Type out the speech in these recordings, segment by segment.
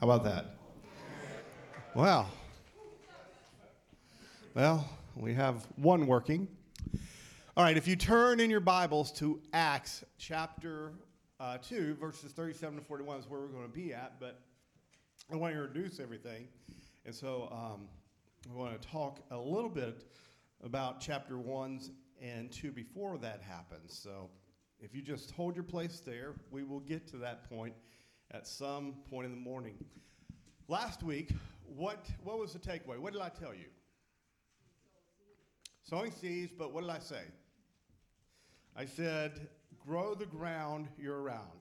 How about that? Well, well, we have one working. All right, if you turn in your Bibles to Acts chapter uh, 2, verses 37 to 41 is where we're going to be at, but I want to introduce everything. And so um, I want to talk a little bit about chapter 1 and 2 before that happens. So if you just hold your place there, we will get to that point at some point in the morning. Last week, what, what was the takeaway? What did I tell you? Sowing seeds, but what did I say? I said, grow the ground you're around.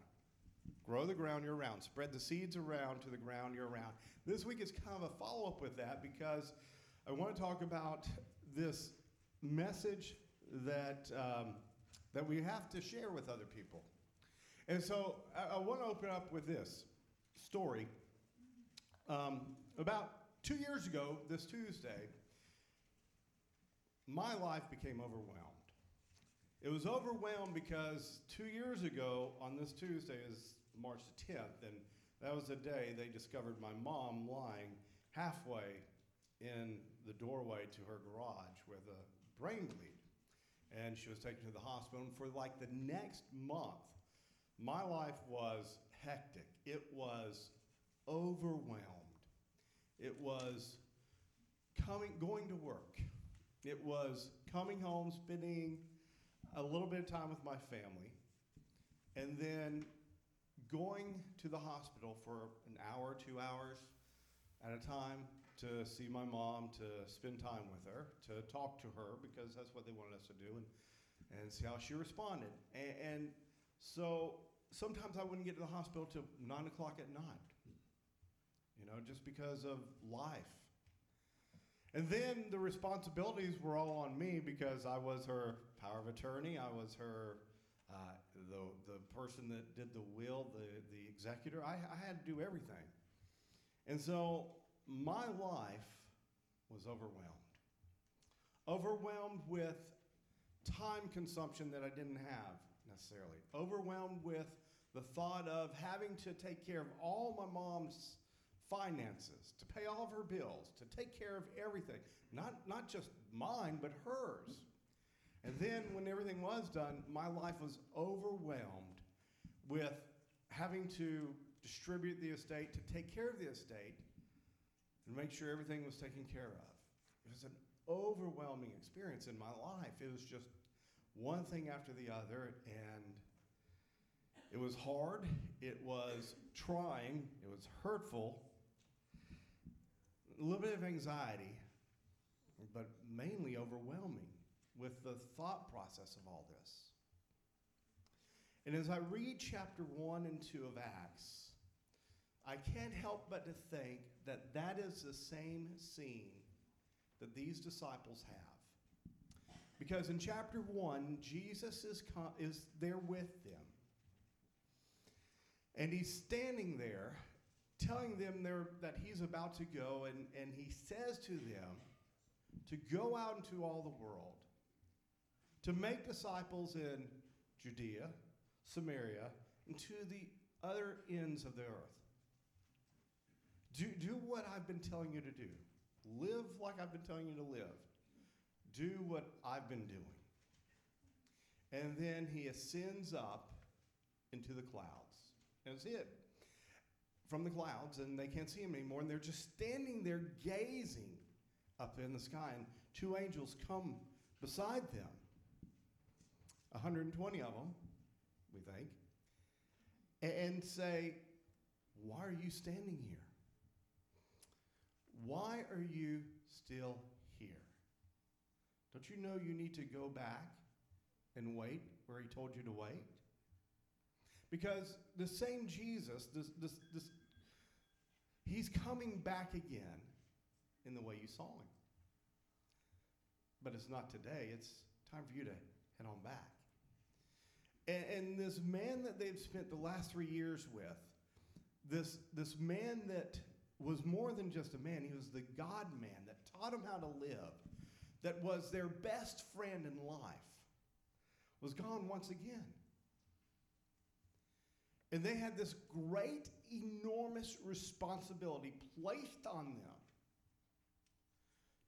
Grow the ground you're around. Spread the seeds around to the ground you're around. This week is kind of a follow up with that because I want to talk about this message that, um, that we have to share with other people. And so I, I want to open up with this story. Um, about two years ago, this Tuesday, my life became overwhelmed. It was overwhelmed because two years ago, on this Tuesday, is March the 10th, and that was the day they discovered my mom lying halfway in the doorway to her garage with a brain bleed. And she was taken to the hospital. And for like the next month, my life was hectic. It was overwhelmed. It was coming, going to work. It was coming home, spending a little bit of time with my family, and then going to the hospital for an hour, two hours at a time to see my mom, to spend time with her, to talk to her, because that's what they wanted us to do, and, and see how she responded. And, and so sometimes I wouldn't get to the hospital till 9 o'clock at night, you know, just because of life. And then the responsibilities were all on me because I was her power of attorney. I was her, uh, the, the person that did the will, the, the executor. I, I had to do everything. And so my life was overwhelmed. Overwhelmed with time consumption that I didn't have necessarily. Overwhelmed with the thought of having to take care of all my mom's finances, to pay all of her bills, to take care of everything. Not, not just mine, but hers. And then when everything was done, my life was overwhelmed with having to distribute the estate, to take care of the estate, and make sure everything was taken care of. It was an overwhelming experience in my life. It was just one thing after the other, and it was hard, it was trying, it was hurtful, a little bit of anxiety, but mainly overwhelming with the thought process of all this. And as I read chapter 1 and 2 of Acts, I can't help but to think that that is the same scene that these disciples have. Because in chapter 1, Jesus is, is there with them. And he's standing there telling them that he's about to go, and, and he says to them to go out into all the world, to make disciples in Judea, Samaria, and to the other ends of the earth. Do, do what I've been telling you to do. Live like I've been telling you to live. Do what I've been doing. And then he ascends up into the clouds. And That's it. From the clouds, and they can't see him anymore, and they're just standing there gazing up in the sky, and two angels come beside them. 120 of them, we think, and say, Why are you standing here? Why are you still? Don't you know you need to go back and wait where he told you to wait? Because the same Jesus, this, this, this, he's coming back again in the way you saw him. But it's not today. It's time for you to head on back. And, and this man that they've spent the last three years with, this, this man that was more than just a man, he was the God man that taught him how to live, that was their best friend in life, was gone once again. And they had this great, enormous responsibility placed on them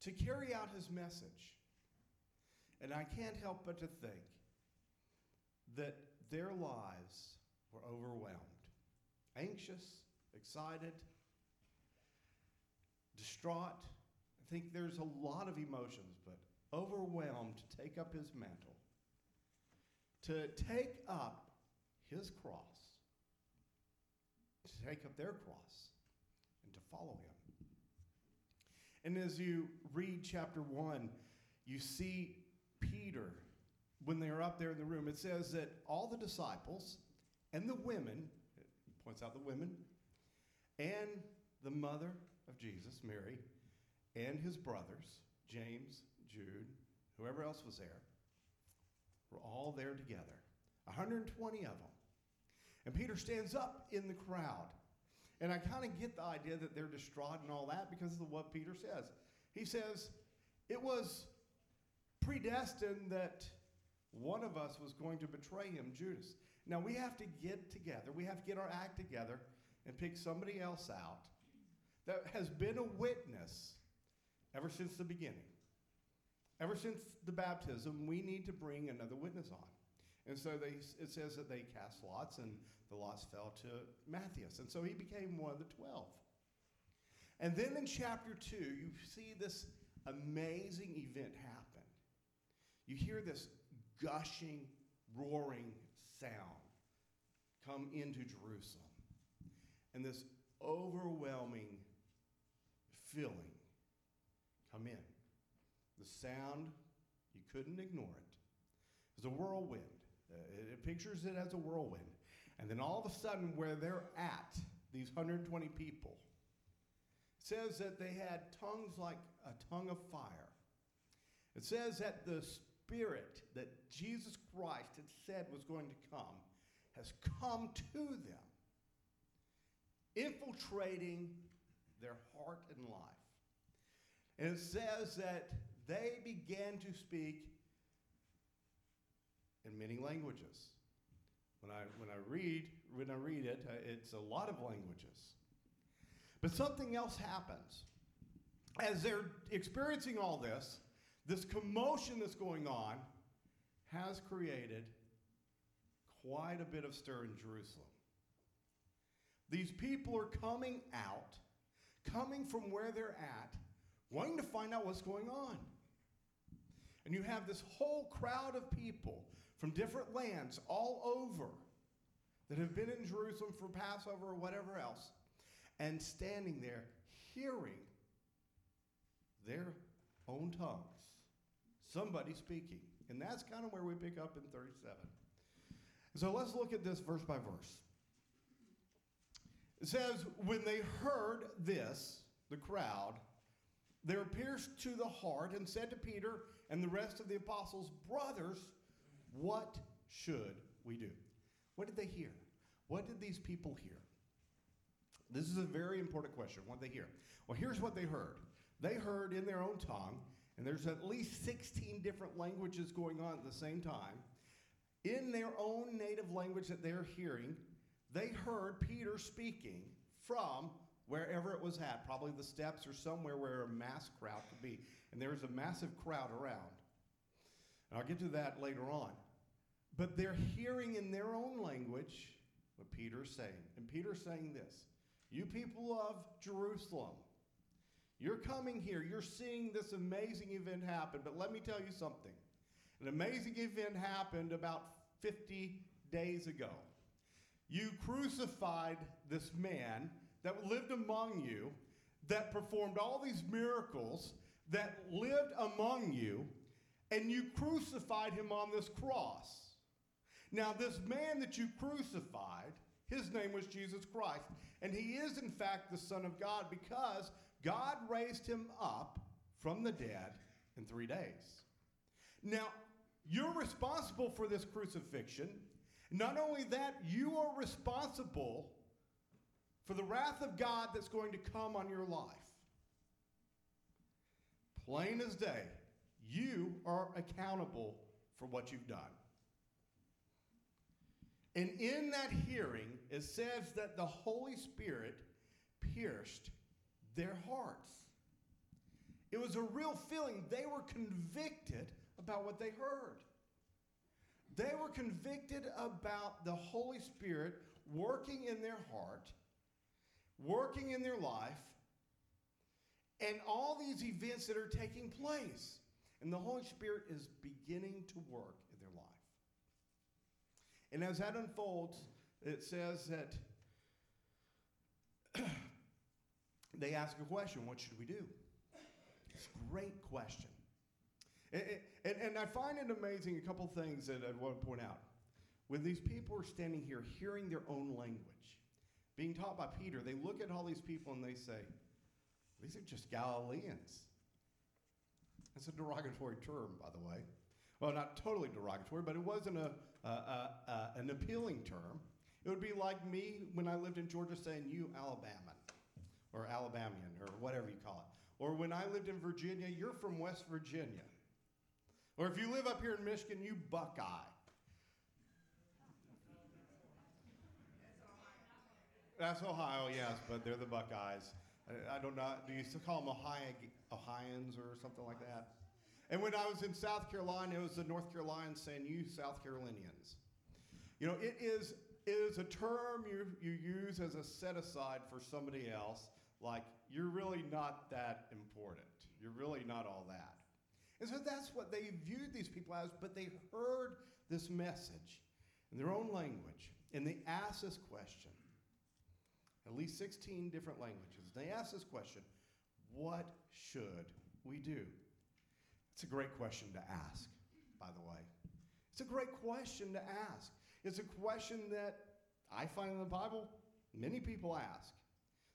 to carry out his message. And I can't help but to think that their lives were overwhelmed, anxious, excited, distraught. Think there's a lot of emotions, but overwhelmed to take up his mantle, to take up his cross, to take up their cross, and to follow him. And as you read chapter 1, you see Peter, when they are up there in the room, it says that all the disciples and the women, it points out the women, and the mother of Jesus, Mary, and his brothers, James, Jude, whoever else was there, were all there together. 120 of them. And Peter stands up in the crowd. And I kind of get the idea that they're distraught and all that because of what Peter says. He says, It was predestined that one of us was going to betray him, Judas. Now we have to get together, we have to get our act together and pick somebody else out that has been a witness ever since the beginning. Ever since the baptism, we need to bring another witness on. And so they, it says that they cast lots, and the lots fell to Matthias. And so he became one of the twelve. And then in chapter 2, you see this amazing event happen. You hear this gushing, roaring sound come into Jerusalem, and this overwhelming feeling come in. The sound, you couldn't ignore it. It's a whirlwind. Uh, it, it pictures it as a whirlwind. And then all of a sudden, where they're at, these 120 people, says that they had tongues like a tongue of fire. It says that the Spirit that Jesus Christ had said was going to come has come to them, infiltrating their heart and life. And it says that they began to speak in many languages. When I, when I read when I read it, uh, it's a lot of languages. But something else happens. As they're experiencing all this, this commotion that's going on has created quite a bit of stir in Jerusalem. These people are coming out, coming from where they're at, wanting to find out what's going on. And you have this whole crowd of people from different lands all over that have been in Jerusalem for Passover or whatever else, and standing there hearing their own tongues. Somebody speaking. And that's kind of where we pick up in 37. So let's look at this verse by verse. It says, When they heard this, the crowd, they pierced to the heart and said to Peter and the rest of the apostles, Brothers, what should we do? What did they hear? What did these people hear? This is a very important question. What did they hear? Well, here's what they heard. They heard in their own tongue, and there's at least 16 different languages going on at the same time. In their own native language that they're hearing, they heard Peter speaking from wherever it was at, probably the steps or somewhere where a mass crowd could be. And there was a massive crowd around. And I'll get to that later on. But they're hearing in their own language what Peter's saying. And Peter's saying this You people of Jerusalem, you're coming here, you're seeing this amazing event happen, but let me tell you something. An amazing event happened about 50 days ago. You crucified this man that lived among you, that performed all these miracles, that lived among you, and you crucified him on this cross. Now, this man that you crucified, his name was Jesus Christ, and he is, in fact, the Son of God because God raised him up from the dead in three days. Now, you're responsible for this crucifixion. Not only that, you are responsible for the wrath of God that's going to come on your life. Plain as day, you are accountable for what you've done. And in that hearing, it says that the Holy Spirit pierced their hearts. It was a real feeling. They were convicted about what they heard. They were convicted about the Holy Spirit working in their heart, working in their life, and all these events that are taking place. And the Holy Spirit is beginning to work in their life. And as that unfolds, it says that they ask a question what should we do? It's a great question. And, and, and I find it amazing a couple things that I want to point out. When these people are standing here hearing their own language, being taught by Peter, they look at all these people and they say, These are just Galileans. That's a derogatory term, by the way. Well, not totally derogatory, but it wasn't a, a, a, an appealing term. It would be like me when I lived in Georgia saying, You Alabaman, or Alabamian, or whatever you call it. Or when I lived in Virginia, you're from West Virginia. Or if you live up here in Michigan, you Buckeye. That's Ohio, yes, but they're the Buckeyes. I, I don't know. Do you still call them Ohio, Ohioans or something like that? And when I was in South Carolina, it was the North Carolinians saying, "You South Carolinians." You know, it is it is a term you you use as a set aside for somebody else. Like you're really not that important. You're really not all that. And so that's what they viewed these people as. But they heard this message in their own language, and they asked this question at least 16 different languages. They ask this question What should we do? It's a great question to ask, by the way. It's a great question to ask. It's a question that I find in the Bible many people ask.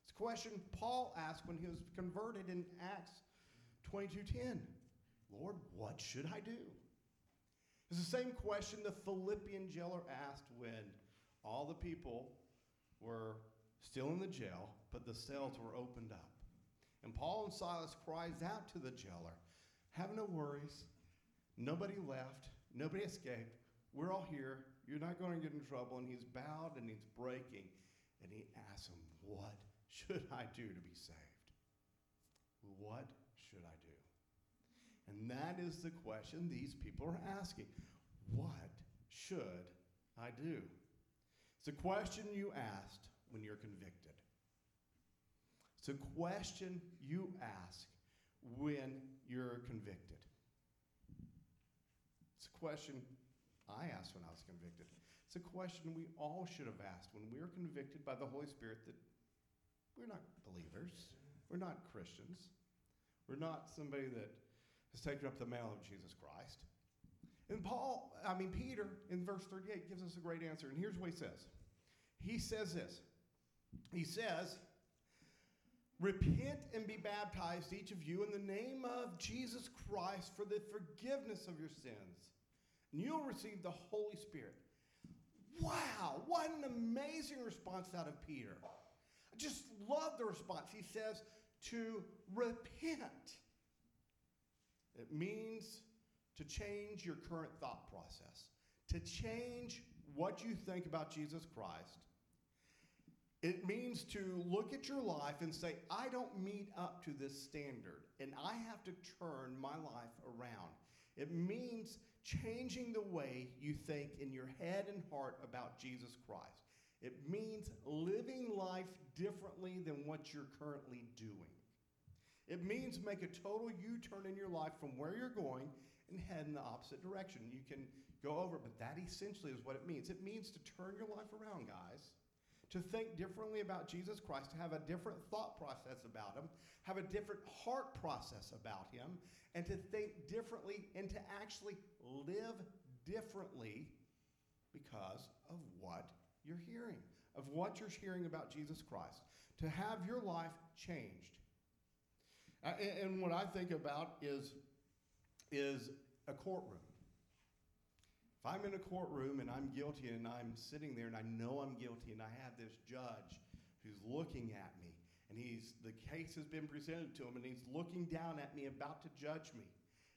It's a question Paul asked when he was converted in Acts 22:10. Lord, what should I do? It's the same question the Philippian jailer asked when all the people were still in the jail, but the cells were opened up. And Paul and Silas cries out to the jailer, Have no worries. Nobody left. Nobody escaped. We're all here. You're not going to get in trouble. And he's bowed and he's breaking. And he asks him, What should I do to be saved? What should I do? And that is the question these people are asking. What should I do? It's a question you asked when you're convicted. It's a question you ask when you're convicted. It's a question I asked when I was convicted. It's a question we all should have asked when we are convicted by the Holy Spirit that we're not believers, we're not Christians, we're not somebody that has taken up the mail of Jesus Christ. And Paul, I mean, Peter, in verse 38, gives us a great answer. And here's what he says He says this he says, Repent and be baptized, each of you, in the name of Jesus Christ for the forgiveness of your sins. And you'll receive the Holy Spirit. Wow, what an amazing response out of Peter. I just love the response. He says, to repent. It means to change your current thought process, to change what you think about Jesus Christ it means to look at your life and say, I don't meet up to this standard, and I have to turn my life around. It means changing the way you think in your head and heart about Jesus Christ. It means living life differently than what you're currently doing. It means make a total U turn in your life from where you're going and head in the opposite direction. You can go over, but that essentially is what it means. It means to turn your life around, guys to think differently about Jesus Christ, to have a different thought process about him, have a different heart process about him, and to think differently and to actually live differently because of what you're hearing, of what you're hearing about Jesus Christ, to have your life changed. Uh, and, and what I think about is, is a courtroom. If I'm in a courtroom and I'm guilty and I'm sitting there and I know I'm guilty and I have this judge who's looking at me and he's the case has been presented to him and he's looking down at me about to judge me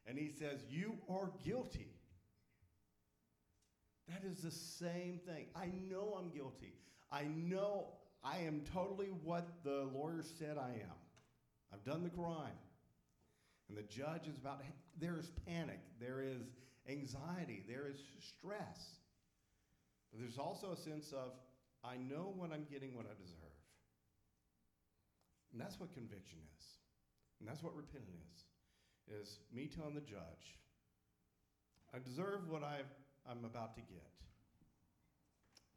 and he says, "You are guilty." That is the same thing. I know I'm guilty. I know I am totally what the lawyer said I am. I've done the crime. And the judge is about, there is panic, there is anxiety, there is stress. But there's also a sense of, I know when I'm getting what I deserve. And that's what conviction is. And that's what repentance is. Is me telling the judge, I deserve what I've, I'm about to get.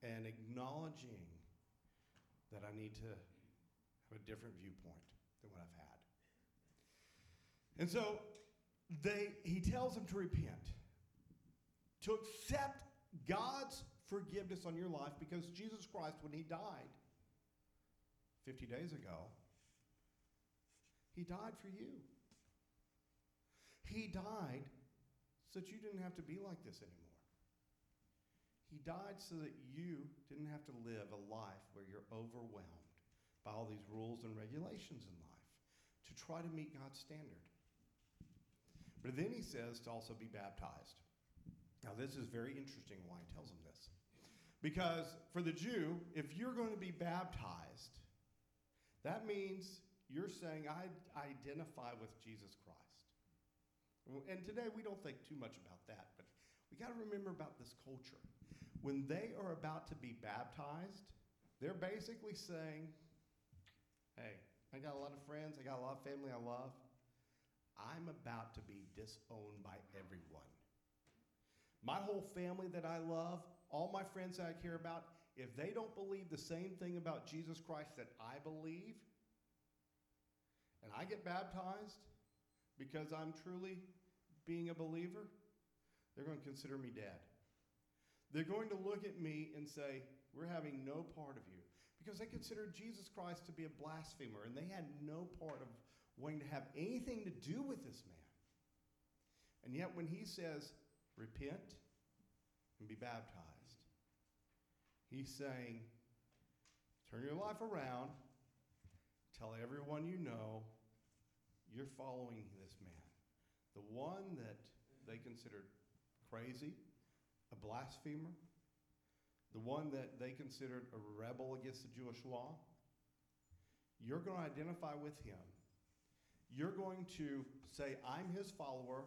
And acknowledging that I need to have a different viewpoint than what I've had. And so they, he tells them to repent, to accept God's forgiveness on your life because Jesus Christ, when he died 50 days ago, he died for you. He died so that you didn't have to be like this anymore. He died so that you didn't have to live a life where you're overwhelmed by all these rules and regulations in life to try to meet God's standard. But then he says to also be baptized. Now, this is very interesting why he tells them this. Because for the Jew, if you're going to be baptized, that means you're saying, I identify with Jesus Christ. And today we don't think too much about that, but we got to remember about this culture. When they are about to be baptized, they're basically saying, Hey, I got a lot of friends, I got a lot of family I love. I'm about to be disowned by everyone. My whole family that I love, all my friends that I care about, if they don't believe the same thing about Jesus Christ that I believe, and I get baptized because I'm truly being a believer, they're going to consider me dead. They're going to look at me and say, We're having no part of you. Because they considered Jesus Christ to be a blasphemer, and they had no part of wanting to have anything to do with this man. And yet, when he says, repent and be baptized, he's saying, turn your life around, tell everyone you know you're following this man. The one that they considered crazy, a blasphemer, the one that they considered a rebel against the Jewish law. You're going to identify with him. You're going to say, I'm his follower,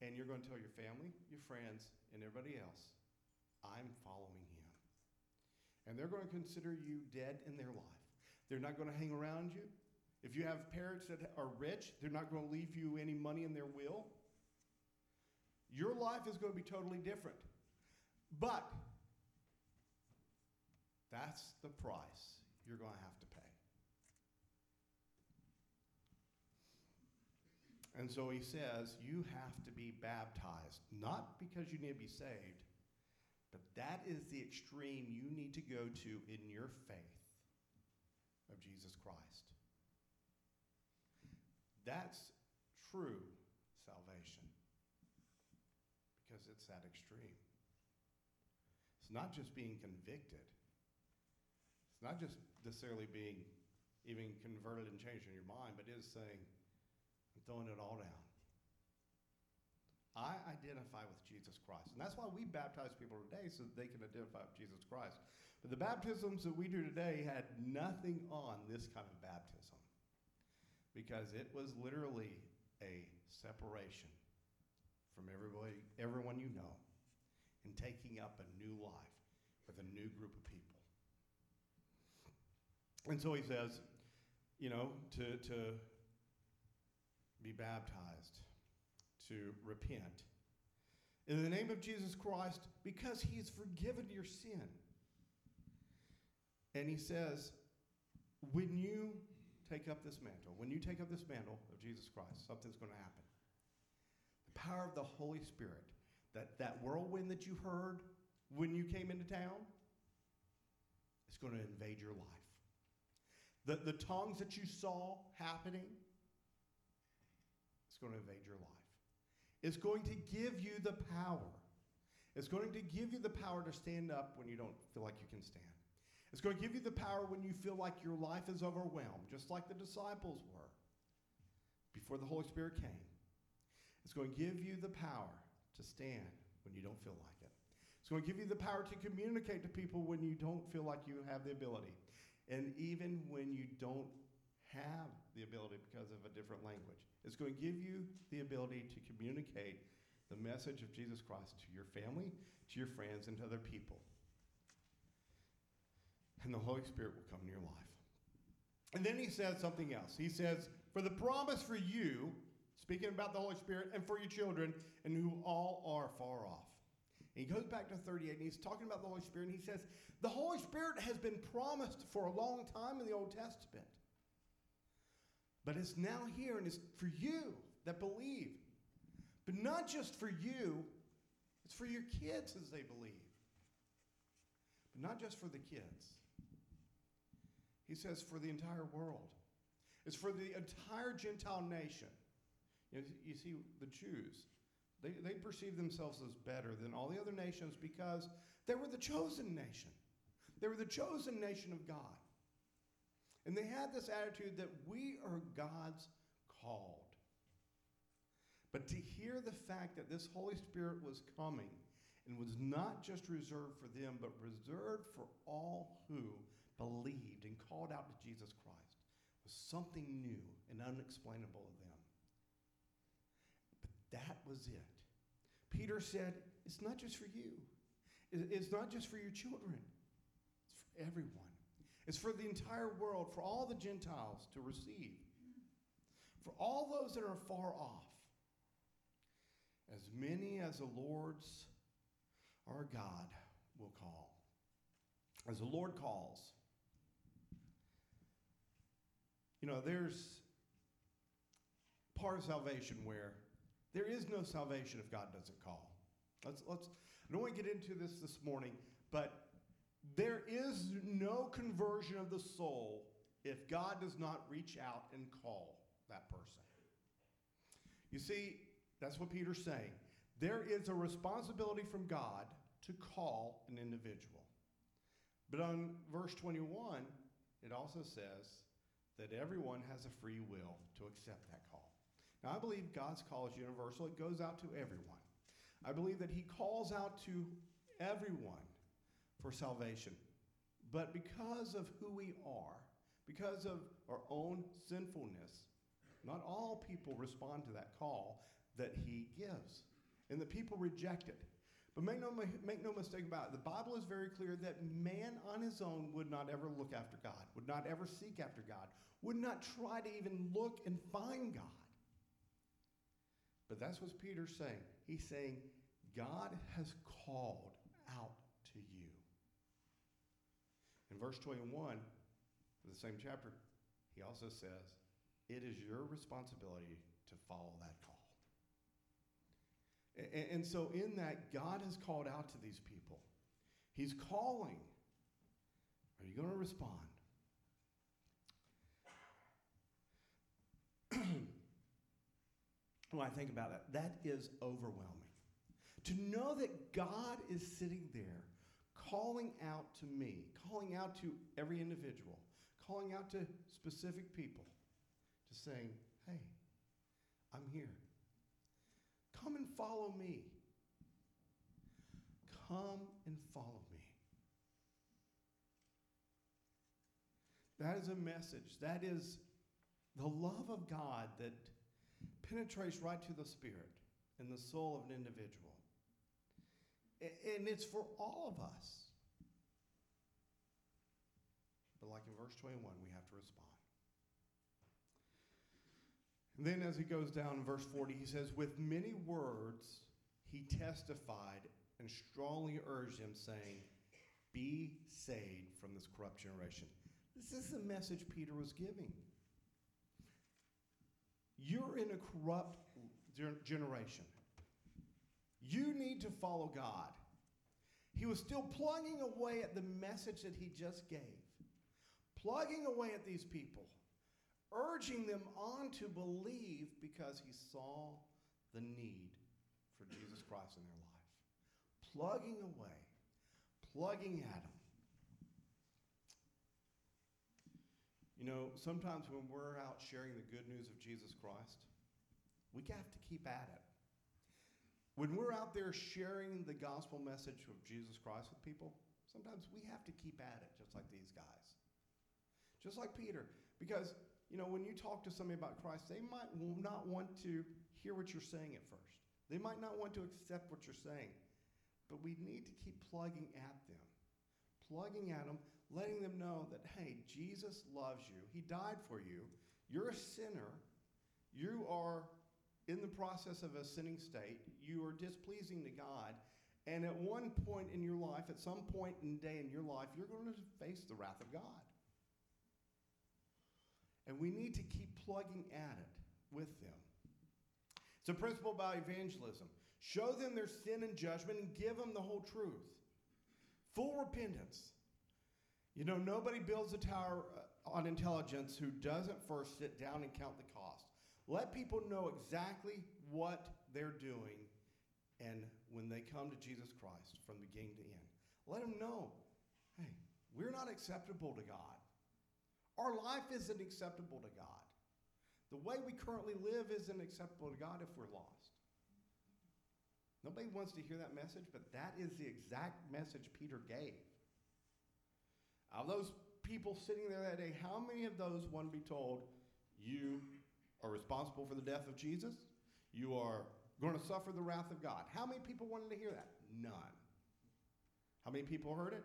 and you're going to tell your family, your friends, and everybody else, I'm following him. And they're going to consider you dead in their life. They're not going to hang around you. If you have parents that are rich, they're not going to leave you any money in their will. Your life is going to be totally different. But that's the price you're going to have to pay. And so he says, you have to be baptized, not because you need to be saved, but that is the extreme you need to go to in your faith of Jesus Christ. That's true salvation because it's that extreme. It's not just being convicted, it's not just necessarily being even converted and changed in your mind, but it is saying, throwing it all down. I identify with Jesus Christ. And that's why we baptize people today so that they can identify with Jesus Christ. But the baptisms that we do today had nothing on this kind of baptism because it was literally a separation from everybody, everyone you know and taking up a new life with a new group of people. And so he says, you know, to, to be baptized, to repent. In the name of Jesus Christ, because he has forgiven your sin. And he says, when you take up this mantle, when you take up this mantle of Jesus Christ, something's going to happen. The power of the Holy Spirit, that, that whirlwind that you heard when you came into town, is going to invade your life. The, the tongues that you saw happening, it's going to invade your life. It's going to give you the power. It's going to give you the power to stand up when you don't feel like you can stand. It's going to give you the power when you feel like your life is overwhelmed, just like the disciples were before the Holy Spirit came. It's going to give you the power to stand when you don't feel like it. It's It's going to give you the power to communicate to people when you don't feel like you have the ability. And even when you don't have the ability because of a different language. It's going to give you the ability to communicate the message of Jesus Christ to your family, to your friends, and to other people. And the Holy Spirit will come in your life. And then he says something else. He says, For the promise for you, speaking about the Holy Spirit, and for your children, and who all are far off. And he goes back to 38 and he's talking about the Holy Spirit, and he says, The Holy Spirit has been promised for a long time in the Old Testament. But it's now here and it's for you that believe. But not just for you, it's for your kids as they believe. But not just for the kids. He says for the entire world. It's for the entire Gentile nation. You, know, you see, the Jews, they, they perceive themselves as better than all the other nations because they were the chosen nation. They were the chosen nation of God. And they had this attitude that we are God's called. But to hear the fact that this Holy Spirit was coming and was not just reserved for them, but reserved for all who believed and called out to Jesus Christ was something new and unexplainable to them. But that was it. Peter said, It's not just for you, it's not just for your children, it's for everyone. It's for the entire world, for all the Gentiles to receive, for all those that are far off. As many as the Lord's our God will call. As the Lord calls, you know, there's part of salvation where there is no salvation if God doesn't call. Let's, let's, I don't want to get into this this morning, but there is no conversion of the soul if God does not reach out and call that person. You see, that's what Peter's saying. There is a responsibility from God to call an individual. But on verse 21, it also says that everyone has a free will to accept that call. Now, I believe God's call is universal, it goes out to everyone. I believe that He calls out to everyone for salvation. But because of who we are, because of our own sinfulness, not all people respond to that call that He gives. And the people reject it. But make no, make no mistake about it, the Bible is very clear that man on his own would not ever look after God, would not ever seek after God, would not try to even look and find God. But that's what Peter's saying. He's saying, God has called out. In verse 21 of the same chapter, he also says, It is your responsibility to follow that call. And, and so, in that, God has called out to these people. He's calling. Are you going to respond? when I think about that, that is overwhelming. To know that God is sitting there calling out to me, calling out to every individual, calling out to specific people, to saying, hey, I'm here. Come and follow me. Come and follow me. That is a message. That is the love of God that penetrates right to the spirit and the soul of an individual. And it's for all of us. But like in verse 21, we have to respond. And then as he goes down in verse 40, he says, With many words he testified and strongly urged him, saying, Be saved from this corrupt generation. This is the message Peter was giving. You're in a corrupt generation. You need to follow God. He was still plugging away at the message that he just gave, plugging away at these people, urging them on to believe because he saw the need for Jesus Christ in their life. Plugging away, plugging at them. You know, sometimes when we're out sharing the good news of Jesus Christ, we have to keep at it. When we're out there sharing the gospel message of Jesus Christ with people, sometimes we have to keep at it, just like these guys. Just like Peter. Because, you know, when you talk to somebody about Christ, they might not want to hear what you're saying at first. They might not want to accept what you're saying. But we need to keep plugging at them, plugging at them, letting them know that, hey, Jesus loves you. He died for you. You're a sinner. You are in the process of a sinning state. You are displeasing to God. And at one point in your life, at some point in day in your life, you're going to face the wrath of God. And we need to keep plugging at it with them. It's a principle about evangelism. Show them their sin and judgment and give them the whole truth. Full repentance. You know, nobody builds a tower uh, on intelligence who doesn't first sit down and count the cost. Let people know exactly what they're doing and when they come to Jesus Christ from beginning to end. Let them know, hey, we're not acceptable to God. Our life isn't acceptable to God. The way we currently live isn't acceptable to God if we're lost. Nobody wants to hear that message, but that is the exact message Peter gave. Of those people sitting there that day, how many of those want to be told, you are responsible for the death of Jesus? You are going to suffer the wrath of God. How many people wanted to hear that? None. How many people heard it?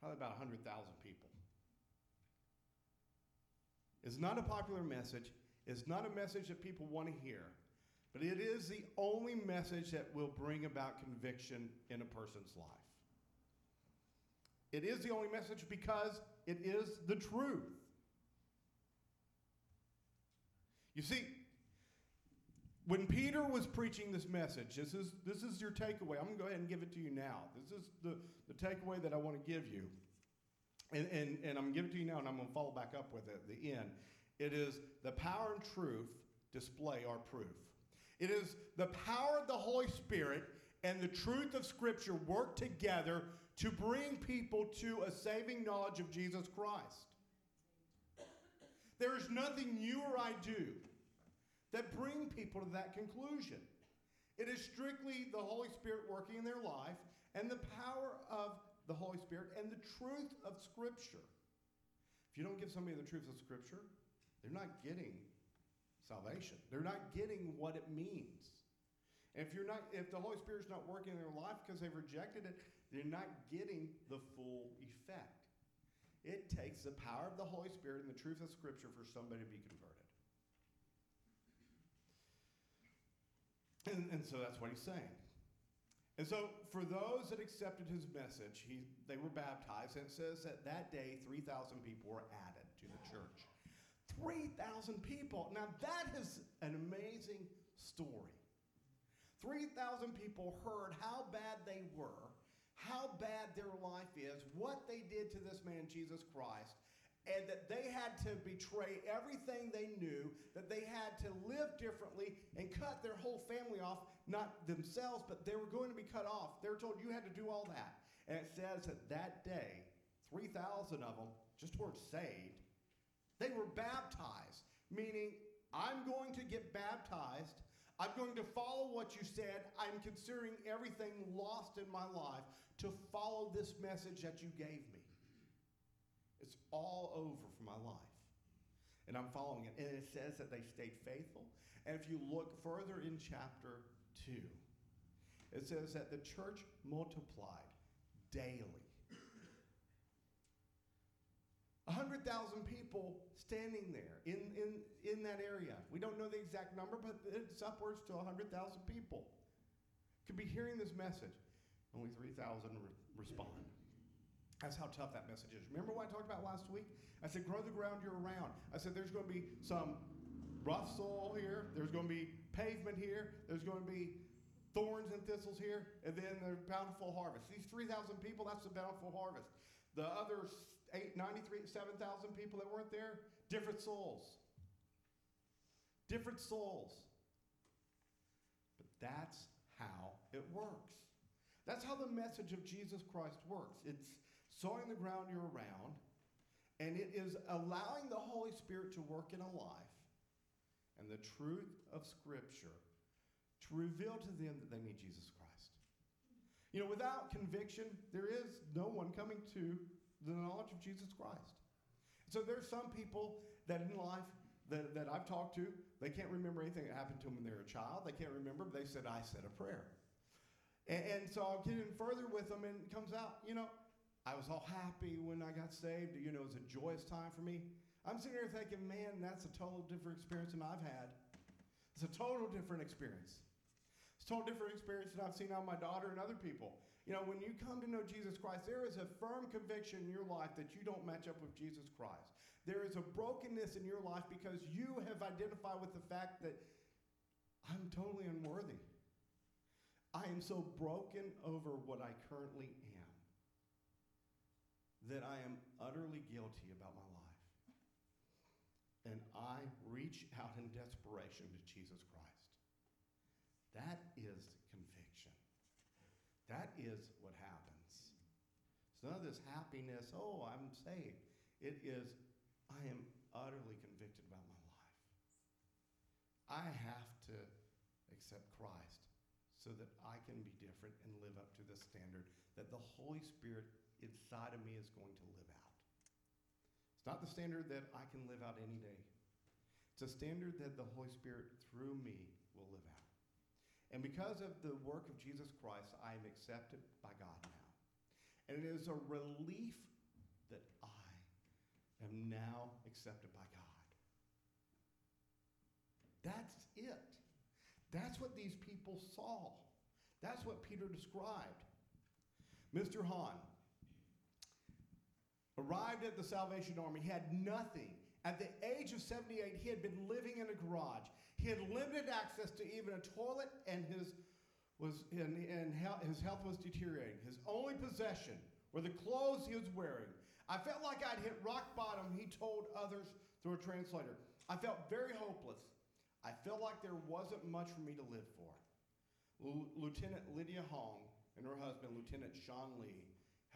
Probably about 100,000 people. It's not a popular message. It's not a message that people want to hear. But it is the only message that will bring about conviction in a person's life. It is the only message because it is the truth. You see, when Peter was preaching this message, this is, this is your takeaway. I'm going to go ahead and give it to you now. This is the, the takeaway that I want to give you. And, and, and I'm going to give it to you now, and I'm going to follow back up with it at the end. It is the power and truth display our proof. It is the power of the Holy Spirit and the truth of Scripture work together to bring people to a saving knowledge of Jesus Christ. There is nothing you or I do that bring people to that conclusion. It is strictly the Holy Spirit working in their life and the power of the Holy Spirit and the truth of Scripture. If you don't give somebody the truth of Scripture, they're not getting salvation. They're not getting what it means. And if you're not, if the Holy Spirit's not working in their life because they've rejected it, they're not getting the full effect. It takes the power of the Holy Spirit and the truth of Scripture for somebody to be converted. And, and so that's what he's saying. And so, for those that accepted his message, he, they were baptized, and it says that that day 3,000 people were added to the church. 3,000 people. Now, that is an amazing story. 3,000 people heard how bad they were, how bad their life is, what they did to this man, Jesus Christ, and that they had to betray everything they knew, that they had to live differently and cut their whole family off, not themselves, but they were going to be cut off. They were told you had to do all that. And it says that that day, 3,000 of them just weren't saved, they were baptized, meaning, I'm going to get baptized. I'm going to follow what you said. I'm considering everything lost in my life to follow this message that you gave me. It's all over for my life. And I'm following it. And it says that they stayed faithful. And if you look further in chapter 2, it says that the church multiplied daily. 100,000 people standing there in, in, in that area. We don't know the exact number, but it's upwards to 100,000 people. Could be hearing this message. Only 3,000 re- respond. That's how tough that message is. Remember what I talked about last week? I said, grow the ground you're around. I said, there's going to be some rough soil here, there's going to be pavement here, there's going to be thorns and thistles here, and then the bountiful harvest. These 3,000 people, that's the bountiful harvest. The other eight, 93, 7,000 people that weren't there, different souls. Different souls. But that's how it works. That's how the message of Jesus Christ works. It's sowing the ground you're around, and it is allowing the Holy Spirit to work in a life and the truth of Scripture to reveal to them that they need Jesus Christ. You know, without conviction, there is no one coming to the knowledge of Jesus Christ. So there's some people that in life that, that I've talked to, they can't remember anything that happened to them when they were a child. They can't remember, but they said, I said a prayer. And, and so I'll get in further with them, and it comes out, you know, I was all happy when I got saved. You know, it was a joyous time for me. I'm sitting here thinking, man, that's a total different experience than I've had. It's a total different experience. It's a total different experience than I've seen on my daughter and other people. You know, when you come to know Jesus Christ, there is a firm conviction in your life that you don't match up with Jesus Christ. There is a brokenness in your life because you have identified with the fact that I'm totally unworthy. I am so broken over what I currently am that I am utterly guilty about my life. And I reach out in desperation to Jesus Christ. That is conviction. That is what happens. It's none of this happiness, oh, I'm saved. It is, I am utterly convicted about my life. I have to accept Christ so that I can be different and live up to the standard that the Holy Spirit inside of me is going to live out. It's not the standard that I can live out any day. It's a standard that the Holy Spirit through me will live out. And because of the work of Jesus Christ, I am accepted by God now. And it is a relief that I am now accepted by God. That's it. That's what these people saw. That's what Peter described. Mr. Han arrived at the Salvation Army. He had nothing. At the age of 78, he had been living in a garage. He had limited access to even a toilet, and his, was, and, his health was deteriorating. His only possession were the clothes he was wearing. I felt like I'd hit rock bottom, he told others through a translator. I felt very hopeless. I felt like there wasn't much for me to live for. L- Lieutenant Lydia Hong and her husband, Lieutenant Sean Lee,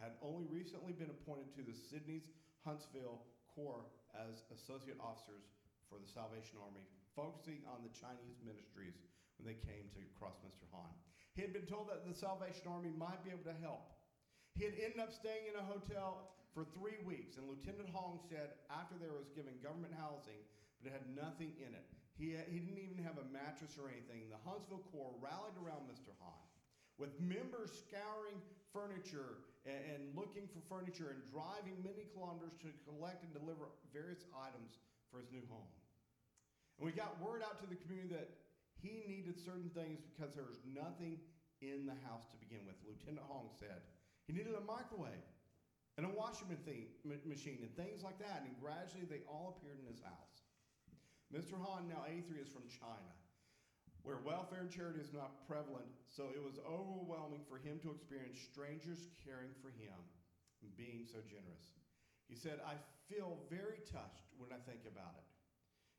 had only recently been appointed to the Sydney's Huntsville Corps as associate officers for the Salvation Army, focusing on the Chinese ministries when they came to cross Mr. Han. He had been told that the Salvation Army might be able to help. He had ended up staying in a hotel for three weeks, and Lieutenant Hong said after there was given government housing, but it had nothing in it. He, he didn't even have a mattress or anything. The Huntsville Corps rallied around Mr. Han, with members scouring furniture and, looking for furniture and driving many kilometers to collect and deliver various items for his new home. And we got word out to the community that he needed certain things because there was nothing in the house to begin with. Lieutenant Hong said he needed a microwave and a washing machine and things like that. And gradually they all appeared in his house. Mr. Han, now 83, is from China, where welfare and charity is not prevalent, so it was overwhelming for him to experience strangers caring for him and being so generous. He said, I feel very touched when I think about it.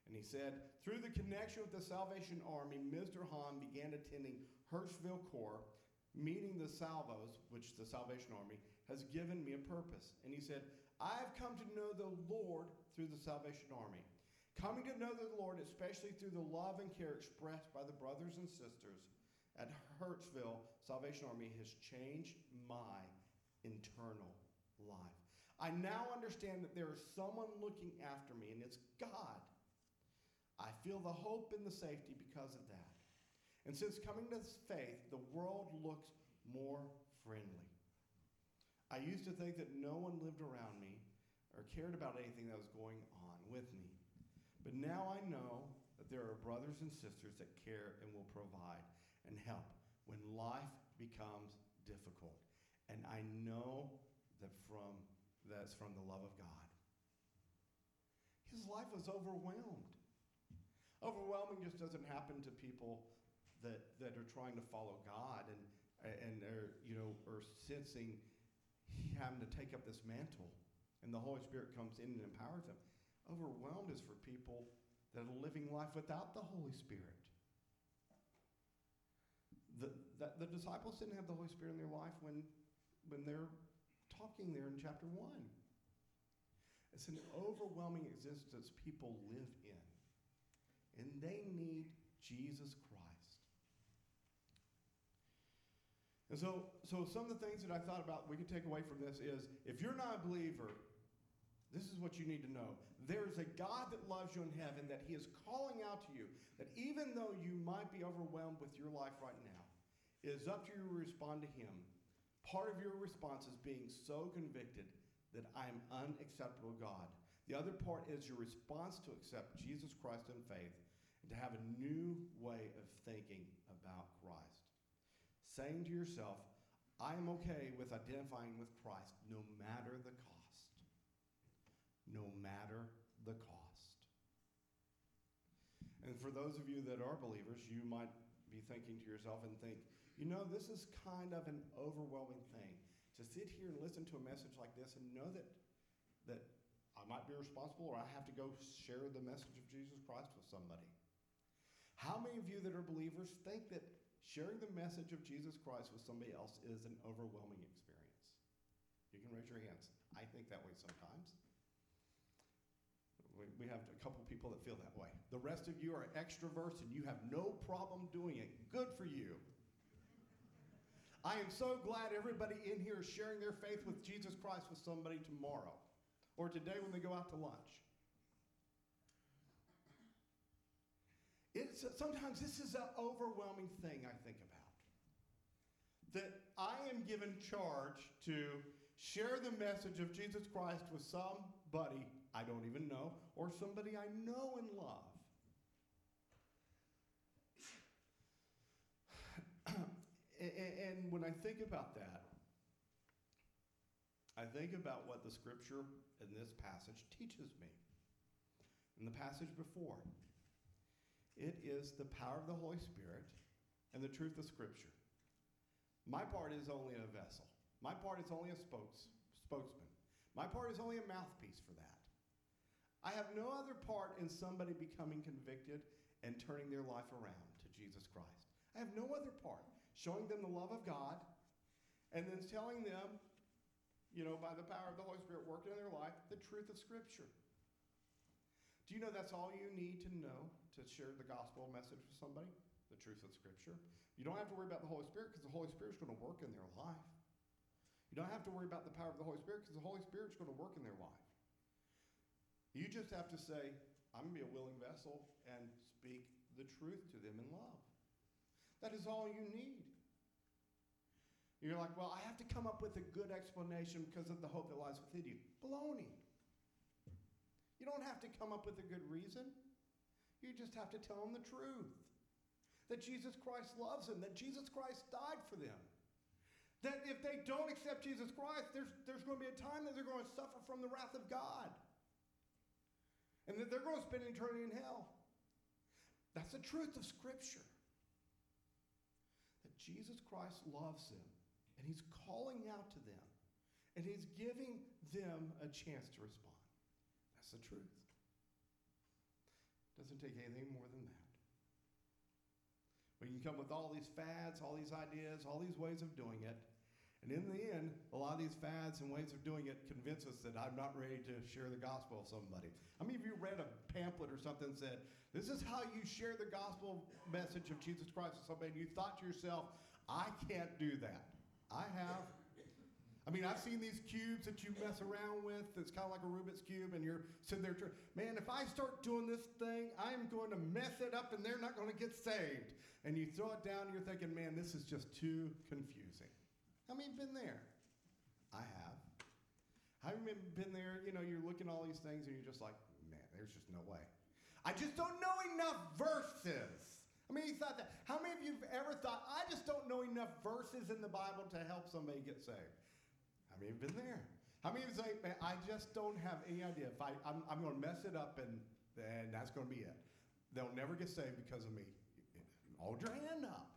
And he said, through the connection with the Salvation Army, Mr. Han began attending Hurstville Corps, meeting the Salvos, which the Salvation Army, has given me a purpose. And he said, I've come to know the Lord through the Salvation Army. Coming to know the Lord, especially through the love and care expressed by the brothers and sisters at Huntsville Salvation Army, has changed my internal life. I now understand that there is someone looking after me, and it's God. I feel the hope and the safety because of that. And since coming to this faith, the world looks more friendly. I used to think that no one lived around me or cared about anything that was going on with me. But now I know that there are brothers and sisters that care and will provide and help when life becomes difficult. And I know that from that's from the love of God. His life was overwhelmed. Overwhelming just doesn't happen to people that, that are trying to follow God and, and are, you know, are sensing having to take up this mantle. And the Holy Spirit comes in and empowers them overwhelmed is for people that are living life without the Holy Spirit. The, the, disciples didn't have the Holy Spirit in their life when, when they're talking there in chapter 1. It's an overwhelming existence people live in. And they need Jesus Christ. And so, so some of the things that I thought about we could take away from this is if you're not a believer, this is what you need to know. There's a God that loves you in heaven, that He is calling out to you, that even though you might be overwhelmed with your life right now, it is up to you to respond to Him. Part of your response is being so convicted that I am unacceptable God. The other part is your response to accept Jesus Christ in faith and to have a new way of thinking about Christ. Saying to yourself, I am okay with identifying with Christ no matter the cost. No matter the cost. And for those of you that are believers, you might be thinking to yourself and think, you know, this is kind of an overwhelming thing to sit here and listen to a message like this and know that, that I might be responsible or I have to go share the message of Jesus Christ with somebody. How many of you that are believers think that sharing the message of Jesus Christ with somebody else is an overwhelming experience? You can raise your hands. I think that way sometimes. We, we have a couple people that feel that way. The rest of you are extroverts and you have no problem doing it. Good for you. I am so glad everybody in here is sharing their faith with Jesus Christ with somebody tomorrow or today when they go out to lunch. It's, sometimes this is an overwhelming thing I think about. That I am given charge to share the message of Jesus Christ with somebody I don't even know or somebody I know and love. and when I think about that, I think about what the scripture in this passage teaches me. In the passage before, it is the power of the Holy Spirit and the truth of scripture. My part is only a vessel. My part is only a spokes, spokesman. My part is only a mouthpiece for that. I have no other part in somebody becoming convicted and turning their life around to Jesus Christ. I have no other part. Showing them the love of God and then telling them, you know, by the power of the Holy Spirit working in their life, the truth of Scripture. Do you know that's all you need to know to share the gospel message with somebody? The truth of Scripture. You don't have to worry about the Holy Spirit because the Holy Spirit's going to work in their life. You don't have to worry about the power of the Holy Spirit because the Holy Spirit's going to work in their life. You just have to say, I'm going to be a willing vessel and speak the truth to them in love. That is all you need. You're like, well, I have to come up with a good explanation because of the hope that lies within you. Baloney. You don't have to come up with a good reason. You just have to tell them the truth. That Jesus Christ loves them, that Jesus Christ died for them. That if they don't accept Jesus Christ, there's, there's going to be a time that they're going to suffer from the wrath of God. And that they're going to spend eternity in hell. That's the truth of Scripture. That Jesus Christ loves them, and He's calling out to them, and He's giving them a chance to respond. That's the truth. Doesn't take anything more than that. We can come with all these fads, all these ideas, all these ways of doing it. And in the end, a lot of these fads and ways of doing it convince us that I'm not ready to share the gospel with somebody. How many of you read a pamphlet or something that said, This is how you share the gospel message of Jesus Christ with somebody, and you thought to yourself, I can't do that. I have. I mean, I've seen these cubes that you mess around with. It's kind of like a Rubik's Cube, and you're sitting there, man, if I start doing this thing, I'm going to mess it up and they're not going to get saved. And you throw it down, and you're thinking, man, this is just too confusing. How many have been there? I have. How many have been there? You know, you're looking at all these things, and you're just like, man, there's just no way. I just don't know enough verses. I mean, you thought that. How many of you have ever thought, I just don't know enough verses in the Bible to help somebody get saved? How many have been there? How many of you say, man, I just don't have any idea. If I, I'm, I'm going to mess it up and, and that's going to be it. They'll never get saved because of me. Hold your hand up.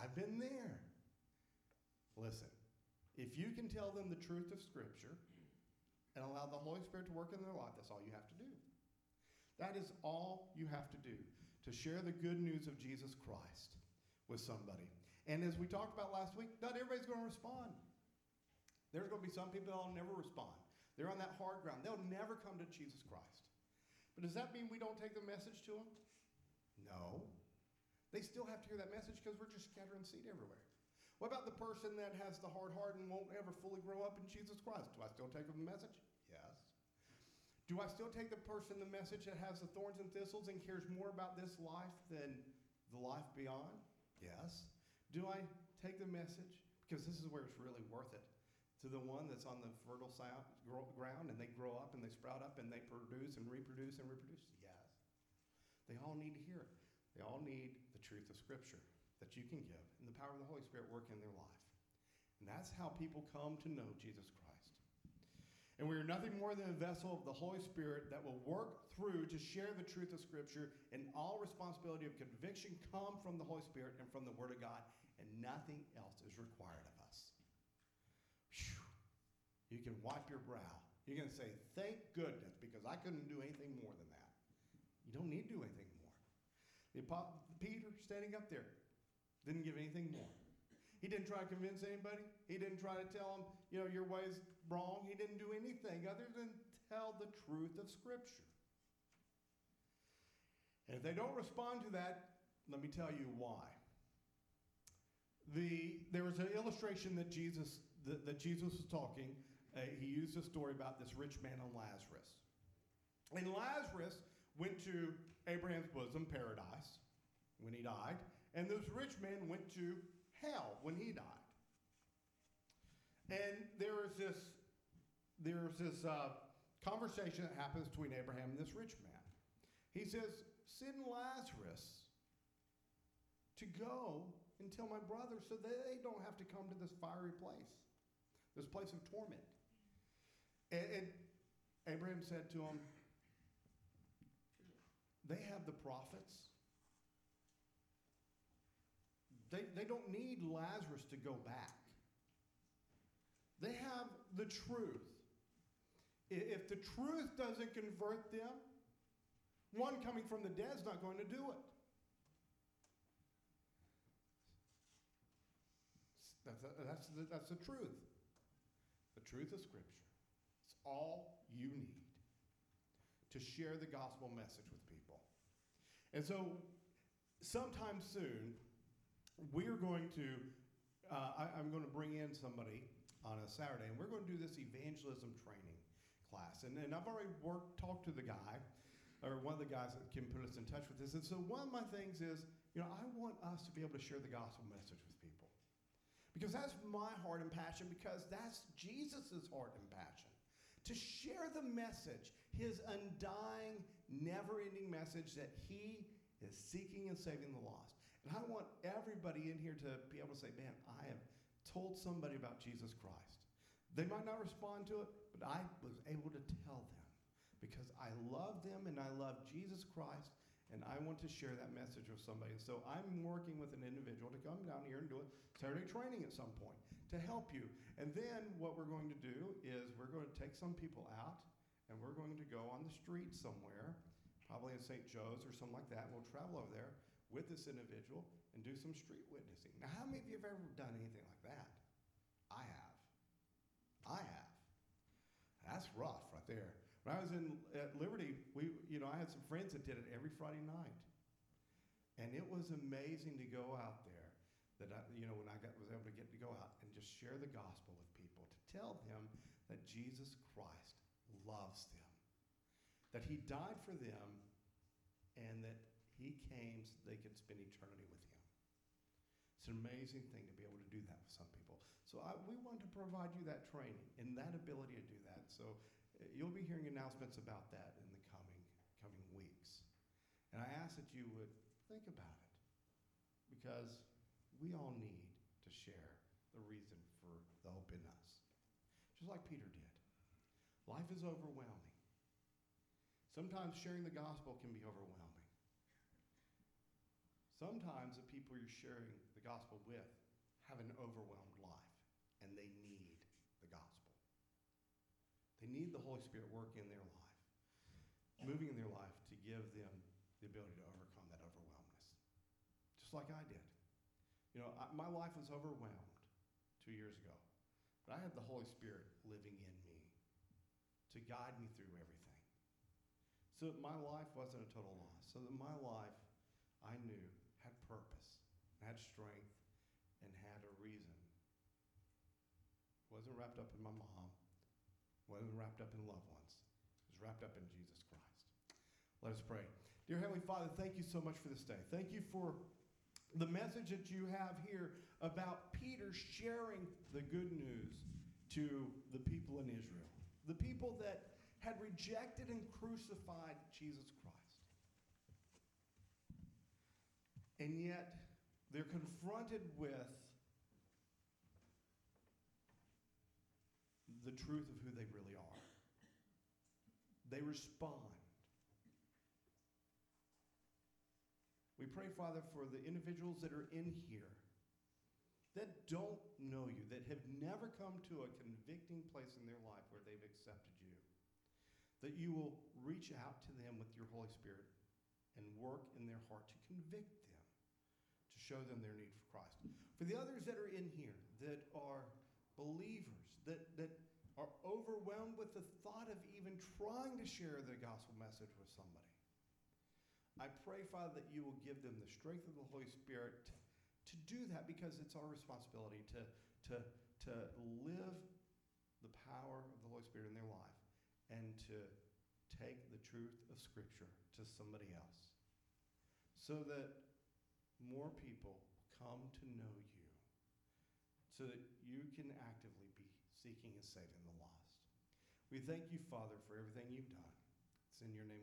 I've been there. Listen, if you can tell them the truth of Scripture and allow the Holy Spirit to work in their life, that's all you have to do. That is all you have to do to share the good news of Jesus Christ with somebody. And as we talked about last week, not everybody's going to respond. There's going to be some people that'll never respond. They're on that hard ground. They'll never come to Jesus Christ. But does that mean we don't take the message to them? No. They still have to hear that message because we're just scattering seed everywhere. What about the person that has the hard heart and won't ever fully grow up in Jesus Christ? Do I still take them the message? Yes. Do I still take the person the message that has the thorns and thistles and cares more about this life than the life beyond? Yes. Do I take the message, because this is where it's really worth it, to the one that's on the fertile sound, ground and they grow up and they sprout up and they produce and reproduce and reproduce? Yes. They all need to hear it. They all need the truth of Scripture that you can give and the power of the Holy Spirit work in their life. And that's how people come to know Jesus Christ. And we are nothing more than a vessel of the Holy Spirit that will work through to share the truth of Scripture, and all responsibility of conviction come from the Holy Spirit and from the Word of God, and nothing else is required of us. Whew. You can wipe your brow. You can say, Thank goodness, because I couldn't do anything more than that. You don't need to do anything more. The, Peter standing up there, didn't give anything more. He didn't try to convince anybody. He didn't try to tell them, you know, your way's wrong. He didn't do anything other than tell the truth of Scripture. And if they don't respond to that, let me tell you why. The, there was an illustration that Jesus, that, that Jesus was talking. Uh, he used a story about this rich man and Lazarus. And Lazarus went to Abraham's bosom, paradise, when he died. And this rich man went to hell when he died. And there is this, there's this uh, conversation that happens between Abraham and this rich man. He says, Send Lazarus to go and tell my brother so that they don't have to come to this fiery place, this place of torment. And, and Abraham said to him, They have the prophets they, they don't need Lazarus to go back. They have the truth. If the truth doesn't convert them, one coming from the dead is not going to do it. That's, a, that's, the, that's the truth. The truth of Scripture. It's all you need to share the gospel message with people. And so, sometime soon, we're going to, uh, I, am going to bring in somebody on a Saturday, and we're going to do this evangelism training class. And, and I've already worked, talked to the guy, or one of the guys that can put us in touch with this. And so one of my things is, you know, I want us to be able to share the gospel message with people. Because that's my heart and passion, because that's Jesus' heart and passion. To share the message, his undying, never ending message that he is seeking and saving the lost. And I want everybody in here to be able to say, man, I have told somebody about Jesus Christ. They might not respond to it, but I was able to tell them because I love them and I love Jesus Christ and I want to share that message with somebody. And so I'm working with an individual to come down here and do a Saturday training at some point to help you. And then what we're going to do is we're going to take some people out and we're going to go on the street somewhere, probably in St. Joe's or something like that. We'll travel over there with this individual and do some street witnessing. Now, how many of you have ever done anything like that? I have. I have. That's rough right there. When I was in at Liberty, we, you know, I had some friends that did it every Friday night, and it was amazing to go out there. That I, you know, when I got, was able to get to go out and just share the gospel with people, to tell them that Jesus Christ loves them, that He died for them, and that he came so they could spend eternity with him. It's an amazing thing to be able to do that with some people. So I, we want to provide you that training and that ability to do that. So uh, you'll be hearing announcements about that in the coming coming weeks. And I ask that you would think about it because we all need to share the reason for the hope in us. Just like Peter did. Life is overwhelming. Sometimes sharing the gospel can be overwhelming. Sometimes the people you're sharing the gospel with have an overwhelmed life and they need the gospel. They need the Holy Spirit working in their life, moving in their life to give them the ability to overcome that overwhelmness. Just like I did. You know, I, my life was overwhelmed two years ago, but I had the Holy Spirit living in me to guide me through everything. So that my life wasn't a total loss. So that my life, I knew, had strength, and had a reason. Wasn't wrapped up in my mom, wasn't wrapped up in loved ones. It was wrapped up in Jesus Christ. Let us pray. Dear Heavenly Father, thank you so much for this day. Thank you for the message that you have here about Peter sharing the good news to the people in Israel, the people that had rejected and crucified Jesus Christ. And yet, they're confronted with the truth of who they really are. They respond. We pray, Father, for the individuals that are in here that don't know you, that have never come to a convicting place in their life where they've accepted you, that you will reach out to them with your Holy Spirit and work in their heart to convict them, show them their need for Christ. For the others that are in here that are believers, that, that are overwhelmed with the thought of even trying to share the gospel message with somebody, I pray, Father, that you will give them the strength of the Holy Spirit to, to do that because it's our responsibility to, to, to live the power of the Holy Spirit in their life and to take the truth of Scripture to somebody else so that more people come to know you so that you can actively be seeking and saving the lost. We thank you, Father, for everything you've done. It's in your name.